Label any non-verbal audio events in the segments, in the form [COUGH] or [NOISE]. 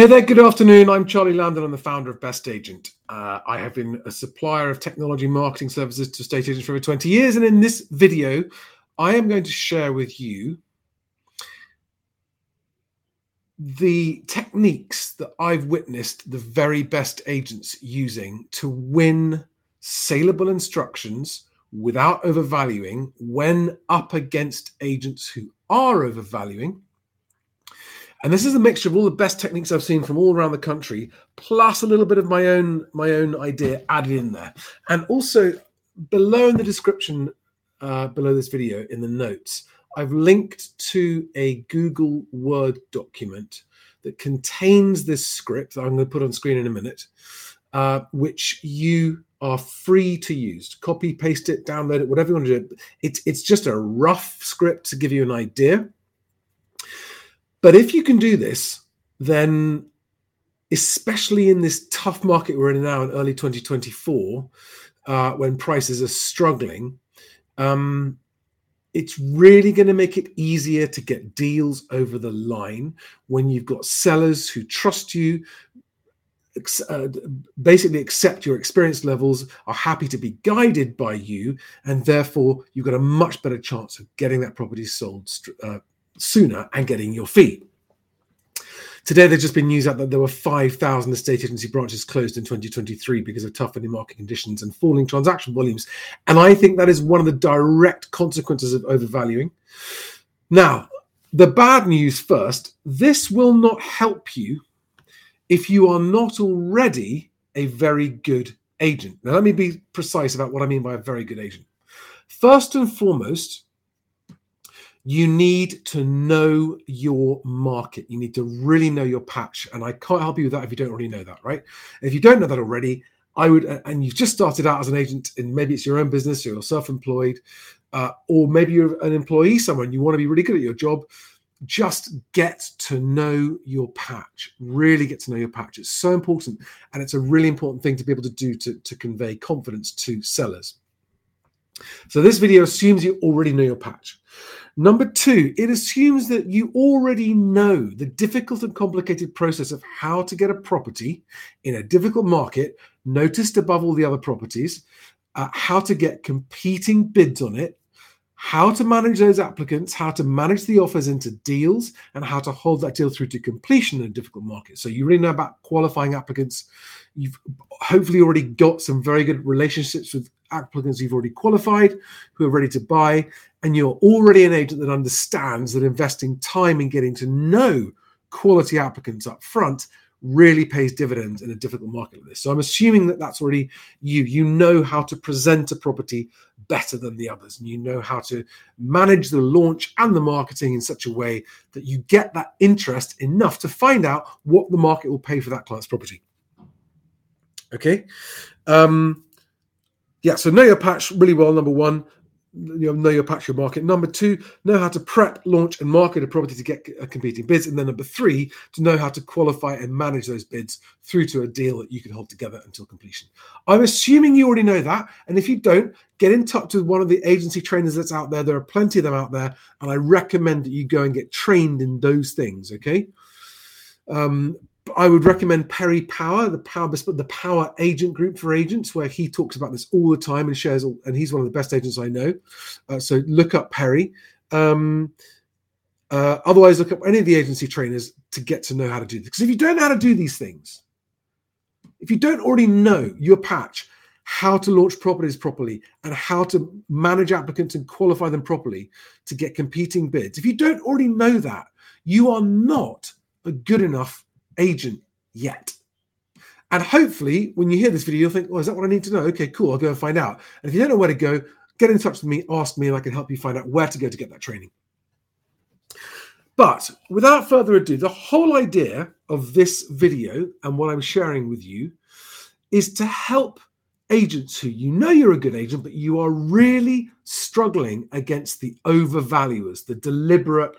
Hey there, good afternoon. I'm Charlie Landon. I'm the founder of Best Agent. Uh, I have been a supplier of technology marketing services to estate agents for over 20 years. And in this video, I am going to share with you the techniques that I've witnessed the very best agents using to win saleable instructions without overvaluing when up against agents who are overvaluing and this is a mixture of all the best techniques I've seen from all around the country, plus a little bit of my own my own idea added in there. And also below in the description, uh, below this video in the notes, I've linked to a Google Word document that contains this script that I'm going to put on screen in a minute, uh, which you are free to use. Copy, paste it, download it, whatever you want to do. It's it's just a rough script to give you an idea but if you can do this, then especially in this tough market we're in now in early 2024, uh, when prices are struggling, um, it's really going to make it easier to get deals over the line when you've got sellers who trust you, uh, basically accept your experience levels, are happy to be guided by you, and therefore you've got a much better chance of getting that property sold uh, sooner and getting your fee. Today, there's just been news out that there were 5,000 estate agency branches closed in 2023 because of toughening market conditions and falling transaction volumes. And I think that is one of the direct consequences of overvaluing. Now, the bad news first this will not help you if you are not already a very good agent. Now, let me be precise about what I mean by a very good agent. First and foremost, you need to know your market. You need to really know your patch. And I can't help you with that if you don't already know that, right? If you don't know that already, I would, and you've just started out as an agent, and maybe it's your own business, you're self-employed, uh, or maybe you're an employee somewhere and you want to be really good at your job. Just get to know your patch. Really get to know your patch. It's so important, and it's a really important thing to be able to do to, to convey confidence to sellers. So this video assumes you already know your patch. Number two, it assumes that you already know the difficult and complicated process of how to get a property in a difficult market, noticed above all the other properties, uh, how to get competing bids on it, how to manage those applicants, how to manage the offers into deals, and how to hold that deal through to completion in a difficult market. So you really know about qualifying applicants. You've hopefully already got some very good relationships with applicants you've already qualified who are ready to buy, and you're already an agent that understands that investing time in getting to know quality applicants up front really pays dividends in a difficult market like this. So I'm assuming that that's already you. You know how to present a property better than the others, and you know how to manage the launch and the marketing in such a way that you get that interest enough to find out what the market will pay for that client's property. Okay. Um, yeah, so know your patch really well, number one you know, know your patch your market. Number two, know how to prep, launch, and market a property to get uh, competing bids. And then number three, to know how to qualify and manage those bids through to a deal that you can hold together until completion. I'm assuming you already know that. And if you don't, get in touch with one of the agency trainers that's out there. There are plenty of them out there. And I recommend that you go and get trained in those things. Okay. Um, I would recommend Perry Power, the Power the Power Agent Group for agents, where he talks about this all the time and shares. And he's one of the best agents I know. Uh, so look up Perry. Um, uh, otherwise, look up any of the agency trainers to get to know how to do this. Because if you don't know how to do these things, if you don't already know your patch, how to launch properties properly, and how to manage applicants and qualify them properly to get competing bids, if you don't already know that, you are not a good enough agent yet. And hopefully, when you hear this video, you'll think, oh, is that what I need to know? Okay, cool. I'll go and find out. And if you don't know where to go, get in touch with me, ask me, and I can help you find out where to go to get that training. But without further ado, the whole idea of this video and what I'm sharing with you is to help agents who you know you're a good agent, but you are really struggling against the overvaluers, the deliberate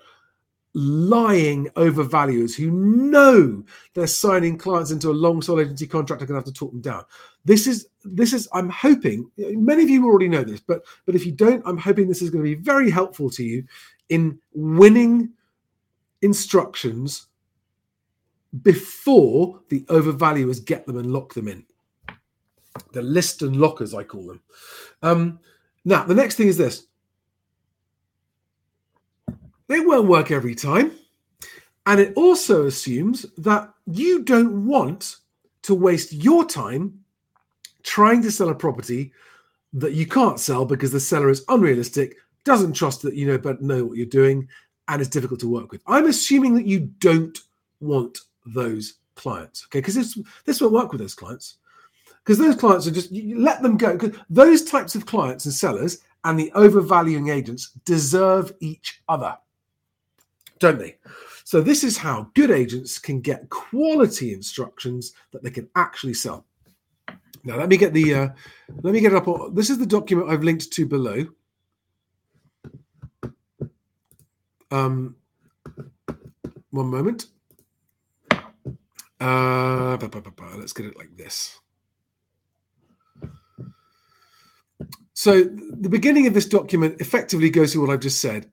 lying overvaluers who know they're signing clients into a long sole agency contract are going to have to talk them down. This is this is I'm hoping many of you already know this, but but if you don't, I'm hoping this is going to be very helpful to you in winning instructions before the overvaluers get them and lock them in. The list and lockers, I call them. Um, now, the next thing is this they won't work every time. And it also assumes that you don't want to waste your time trying to sell a property that you can't sell because the seller is unrealistic, doesn't trust that you know but know what you're doing, and is difficult to work with. I'm assuming that you don't want those clients, okay? Because this this won't work with those clients. Because those clients are just you let them go. Because those types of clients and sellers and the overvaluing agents deserve each other, don't they? So this is how good agents can get quality instructions that they can actually sell. Now let me get the uh, let me get it up. This is the document I've linked to below. Um, one moment. Uh, let's get it like this. So the beginning of this document effectively goes through what I've just said.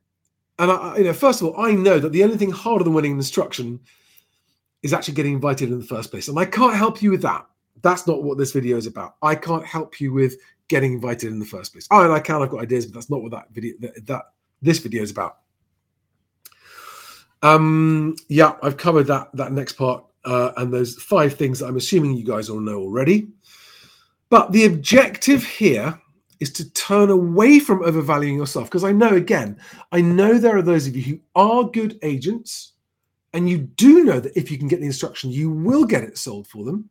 And I, you know, first of all, I know that the only thing harder than winning an instruction is actually getting invited in the first place. And I can't help you with that. That's not what this video is about. I can't help you with getting invited in the first place. Oh, and I can. I've got ideas, but that's not what that video that, that this video is about. Um, yeah, I've covered that that next part, uh, and those five things that I'm assuming you guys all know already. But the objective here is to turn away from overvaluing yourself. Because I know, again, I know there are those of you who are good agents, and you do know that if you can get the instruction, you will get it sold for them,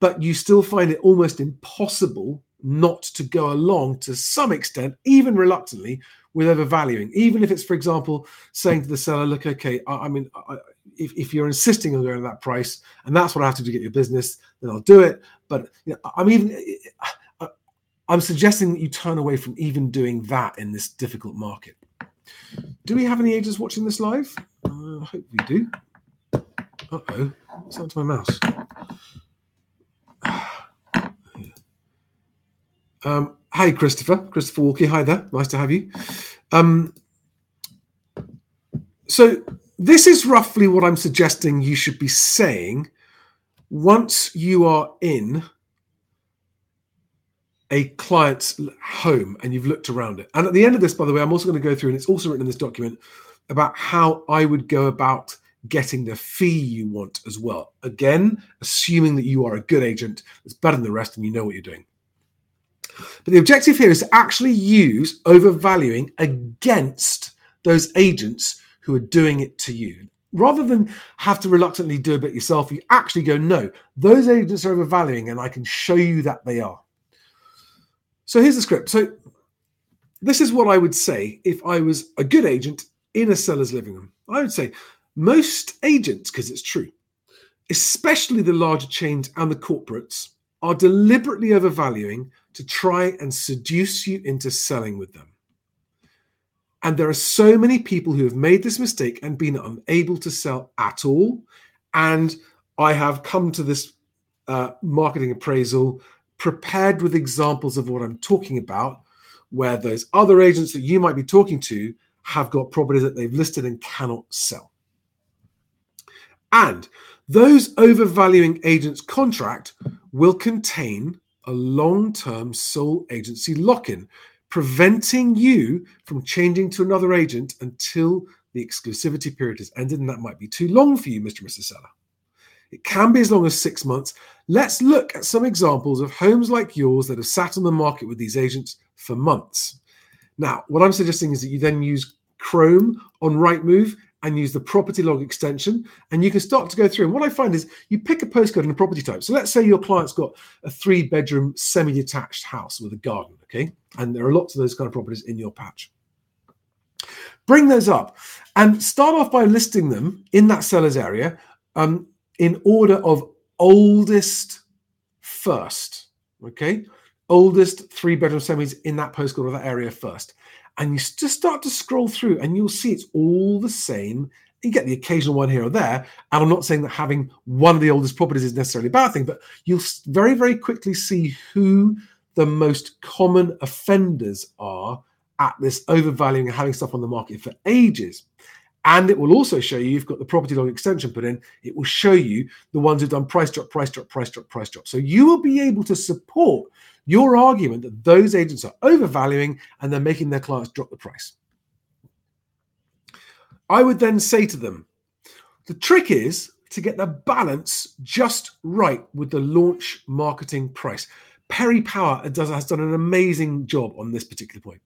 but you still find it almost impossible not to go along to some extent, even reluctantly, with overvaluing. Even if it's, for example, saying to the seller, look, okay, I, I mean, I, if, if you're insisting on going to that price and that's what I have to do to get your business, then I'll do it. But you know, I'm even I'm suggesting that you turn away from even doing that in this difficult market. Do we have any agents watching this live? Uh, I hope we do. Uh oh, what's happened to my mouse? [SIGHS] Um, hi, Christopher. Christopher Walkie. Hi there. Nice to have you. Um, so, this is roughly what I'm suggesting you should be saying once you are in a client's home and you've looked around it. And at the end of this, by the way, I'm also going to go through, and it's also written in this document, about how I would go about getting the fee you want as well. Again, assuming that you are a good agent that's better than the rest and you know what you're doing. But the objective here is to actually use overvaluing against those agents who are doing it to you. Rather than have to reluctantly do a bit yourself, you actually go, no, those agents are overvaluing, and I can show you that they are. So here's the script. So this is what I would say if I was a good agent in a seller's living room. I would say most agents, because it's true, especially the larger chains and the corporates, are deliberately overvaluing to try and seduce you into selling with them. And there are so many people who have made this mistake and been unable to sell at all. And I have come to this uh, marketing appraisal prepared with examples of what I'm talking about, where those other agents that you might be talking to have got properties that they've listed and cannot sell. And those overvaluing agents' contract will contain a long term sole agency lock in, preventing you from changing to another agent until the exclusivity period has ended. And that might be too long for you, Mr. and Mrs. Seller. It can be as long as six months. Let's look at some examples of homes like yours that have sat on the market with these agents for months. Now, what I'm suggesting is that you then use Chrome on Rightmove and use the property log extension, and you can start to go through. And what I find is you pick a postcode and a property type. So let's say your client's got a three bedroom semi detached house with a garden, okay? And there are lots of those kind of properties in your patch. Bring those up and start off by listing them in that seller's area. Um, in order of oldest first. Okay. Oldest three bedroom semis in that postcode or that area first. And you just start to scroll through and you'll see it's all the same. You get the occasional one here or there. And I'm not saying that having one of the oldest properties is necessarily a bad thing, but you'll very, very quickly see who the most common offenders are at this overvaluing and having stuff on the market for ages. And it will also show you, you've got the property log extension put in, it will show you the ones who've done price drop, price drop, price drop, price drop. So you will be able to support your argument that those agents are overvaluing and they're making their clients drop the price. I would then say to them, the trick is to get the balance just right with the launch marketing price. Perry Power does, has done an amazing job on this particular point.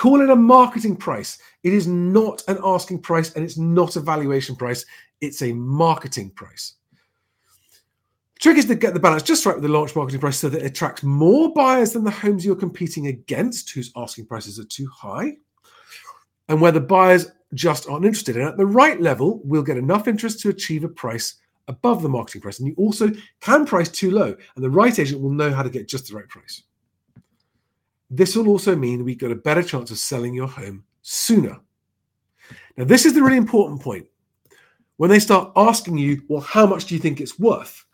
Call it a marketing price. It is not an asking price and it's not a valuation price. It's a marketing price. The trick is to get the balance just right with the launch marketing price so that it attracts more buyers than the homes you're competing against, whose asking prices are too high, and where the buyers just aren't interested. And at the right level, we'll get enough interest to achieve a price above the marketing price. And you also can price too low, and the right agent will know how to get just the right price. This will also mean we get a better chance of selling your home sooner. Now, this is the really important point. When they start asking you, well, how much do you think it's worth?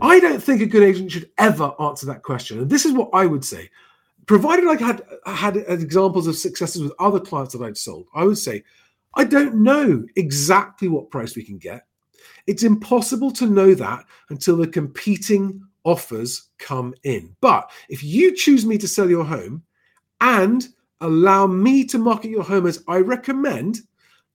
I don't think a good agent should ever answer that question. And this is what I would say. Provided I had had examples of successes with other clients that I'd sold, I would say, I don't know exactly what price we can get. It's impossible to know that until the competing offers come in. But if you choose me to sell your home and allow me to market your home as I recommend,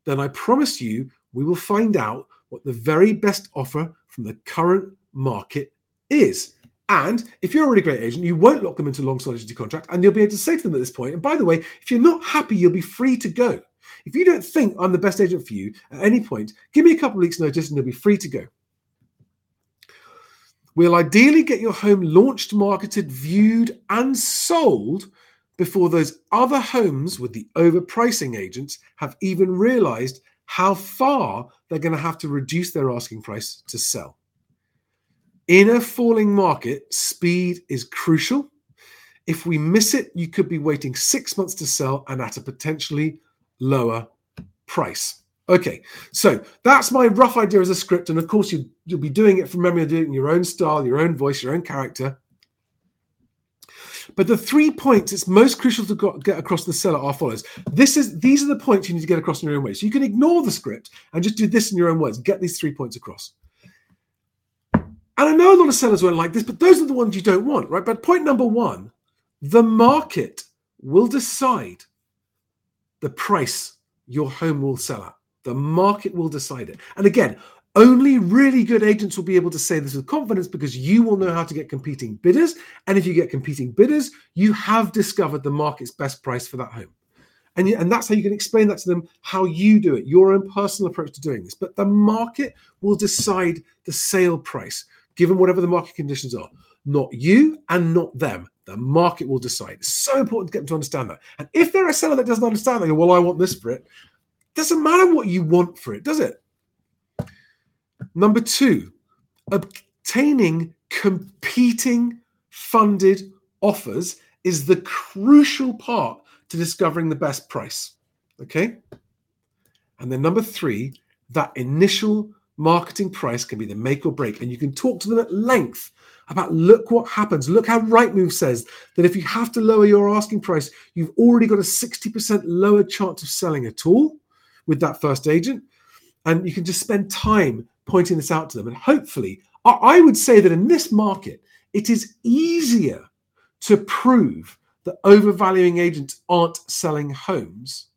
then I promise you we will find out what the very best offer from the current market is. And if you're a really great agent, you won't lock them into long sole agency contract and you'll be able to say to them at this point, and by the way, if you're not happy, you'll be free to go. If you don't think I'm the best agent for you at any point, give me a couple of weeks' notice and you'll be free to go. We'll ideally get your home launched, marketed, viewed, and sold before those other homes with the overpricing agents have even realized how far they're going to have to reduce their asking price to sell. In a falling market, speed is crucial. If we miss it, you could be waiting six months to sell and at a potentially lower price. Okay, so that's my rough idea as a script. And of course, you, you'll be doing it from memory, doing it in your own style, your own voice, your own character. But the three points it's most crucial to get across the seller are follows. This is these are the points you need to get across in your own way. So you can ignore the script and just do this in your own words. Get these three points across. And I know a lot of sellers won't like this, but those are the ones you don't want, right? But point number one, the market will decide the price your home will sell at. The market will decide it. And again, only really good agents will be able to say this with confidence because you will know how to get competing bidders. And if you get competing bidders, you have discovered the market's best price for that home. And, and that's how you can explain that to them, how you do it, your own personal approach to doing this. But the market will decide the sale price, given whatever the market conditions are. Not you and not them. The market will decide. It's so important to get them to understand that. And if they're a seller that doesn't understand, go, well, I want this for it. Doesn't matter what you want for it, does it? Number two, obtaining competing funded offers is the crucial part to discovering the best price. Okay. And then number three, that initial marketing price can be the make or break. And you can talk to them at length about look what happens. Look how Rightmove says that if you have to lower your asking price, you've already got a 60% lower chance of selling at all with that first agent. And you can just spend time pointing this out to them. And hopefully, I would say that in this market, it is easier to prove that overvaluing agents aren't selling homes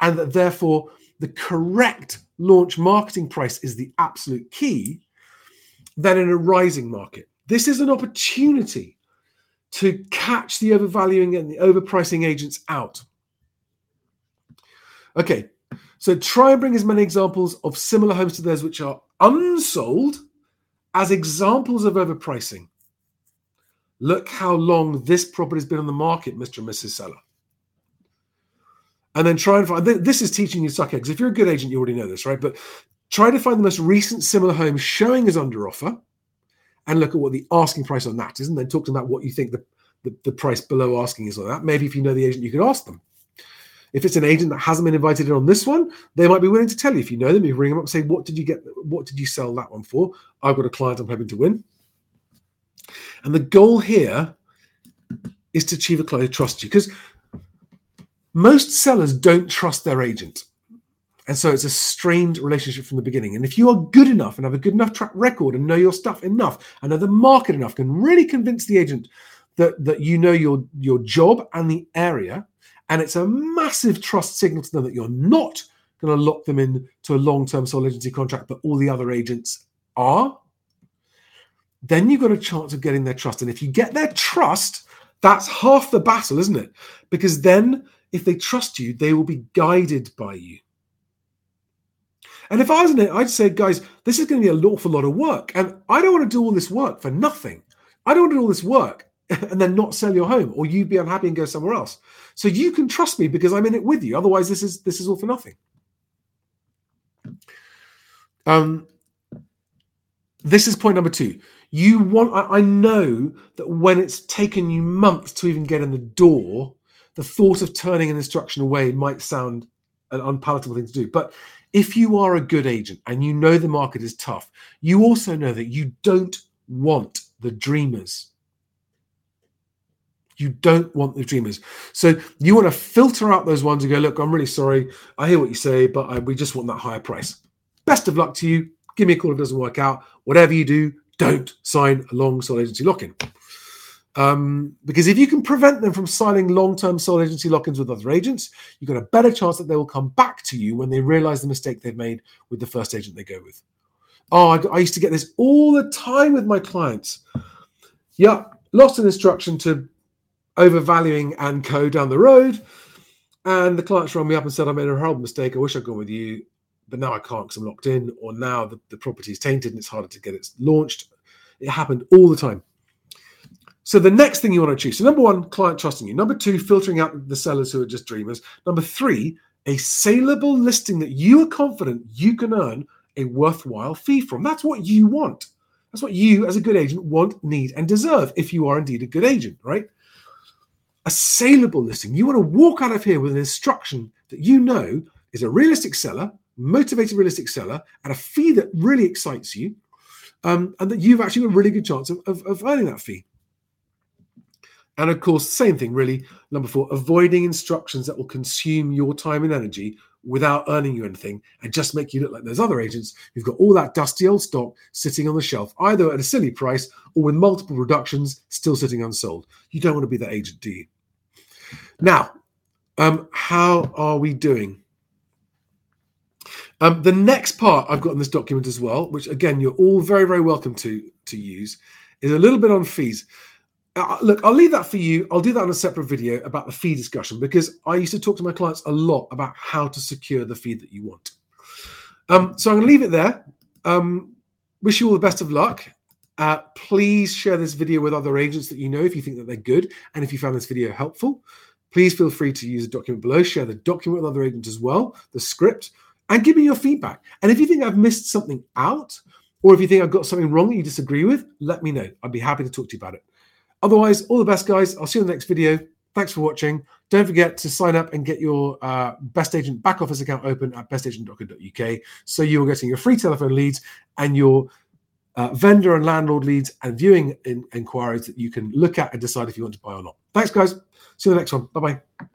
and that therefore the correct launch marketing price is the absolute key than in a rising market. This is an opportunity to catch the overvaluing and the overpricing agents out. Okay, so try and bring as many examples of similar homes to theirs which are unsold as examples of overpricing. Look how long this property has been on the market, Mr. and Mrs. Seller. And then try and find this is teaching you suck eggs. If you're a good agent, you already know this, right? But try to find the most recent similar home showing as under offer and look at what the asking price on that is, and then talk to them about what you think the, the, the price below asking is on that. Maybe if you know the agent, you could ask them. If it's an agent that hasn't been invited in on this one, they might be willing to tell you. If you know them, you ring them up and say, "What did you get? What did you sell that one for?" I've got a client I'm hoping to win. And the goal here is to achieve a client who trusts you. Because most sellers don't trust their agent. And so it's a strained relationship from the beginning. And if you are good enough and have a good enough track record and know your stuff enough and know the market enough, can really convince the agent that, that you know your, your job and the area. And it's a massive trust signal to them that you're not going to lock them in to a long-term sole agency contract, but all the other agents are. Then you've got a chance of getting their trust. And if you get their trust, that's half the battle, isn't it? Because then if they trust you, they will be guided by you. And if I was in it, I'd say, guys, this is going to be an awful lot of work. And I don't want to do all this work for nothing. I don't want to do all this work [LAUGHS] and then not sell your home or you'd be unhappy and go somewhere else. So you can trust me because I'm in it with you. Otherwise, this is this is all for nothing. Um, this is point number two. You want, I, I know that when it's taken you months to even get in the door, the thought of turning an instruction away might sound an unpalatable thing to do. But if you are a good agent and you know the market is tough, you also know that you don't want the dreamers. You don't want the dreamers. So you want to filter out those ones and go, look, I'm really sorry. I hear what you say, but I, we just want that higher price. Best of luck to you. Give me a call if it doesn't work out. Whatever you do, don't sign a long sole agency lock in. Um, because if you can prevent them from signing long term sole agency lock ins with other agents, you've got a better chance that they will come back to you when they realize the mistake they've made with the first agent they go with. Oh, I, I used to get this all the time with my clients. Yeah, lost an instruction to overvaluing and co down the road. And the clients rang me up and said, I made a horrible mistake. I wish I'd gone with you, but now I can't because I'm locked in. Or now the, the property is tainted and it's harder to get it launched. It happened all the time. So the next thing you want to choose. So number one, client trusting you. Number two, filtering out the sellers who are just dreamers. Number three, a saleable listing that you are confident you can earn a worthwhile fee from. That's what you want. That's what you, as a good agent, want, need, and deserve if you are indeed a good agent, right? A saleable listing. You want to walk out of here with an instruction that you know is a realistic seller, motivated realistic seller, at a fee that really excites you, um, and that you've actually got a really good chance of, of, of earning that fee. And of course, same thing, really. Number four, avoiding instructions that will consume your time and energy without earning you anything and just make you look like those other agents who've got all that dusty old stock sitting on the shelf, either at a silly price or with multiple reductions still sitting unsold. You don't want to be that agent, do you? Now, um, how are we doing? Um, the next part I've got in this document as well, which again you're all very very welcome to to use, is a little bit on fees. Look, I'll leave that for you. I'll do that on a separate video about the fee discussion because I used to talk to my clients a lot about how to secure the fee that you want. Um, so I'm going to leave it there. Um, wish you all the best of luck. Uh, please share this video with other agents that you know if you think that they're good and if you found this video helpful. Please feel free to use the document below. Share the document with other agents as well, the script, and give me your feedback. And if you think I've missed something out, or if you think I've got something wrong that you disagree with, let me know. I'd be happy to talk to you about it. Otherwise, all the best, guys. I'll see you in the next video. Thanks for watching. Don't forget to sign up and get your uh, Best Agent back office account open at bestagent.co.uk so you're getting your free telephone leads and your uh, vendor and landlord leads and viewing in- inquiries that you can look at and decide if you want to buy or not. Thanks, guys. See you in the next one. Bye bye.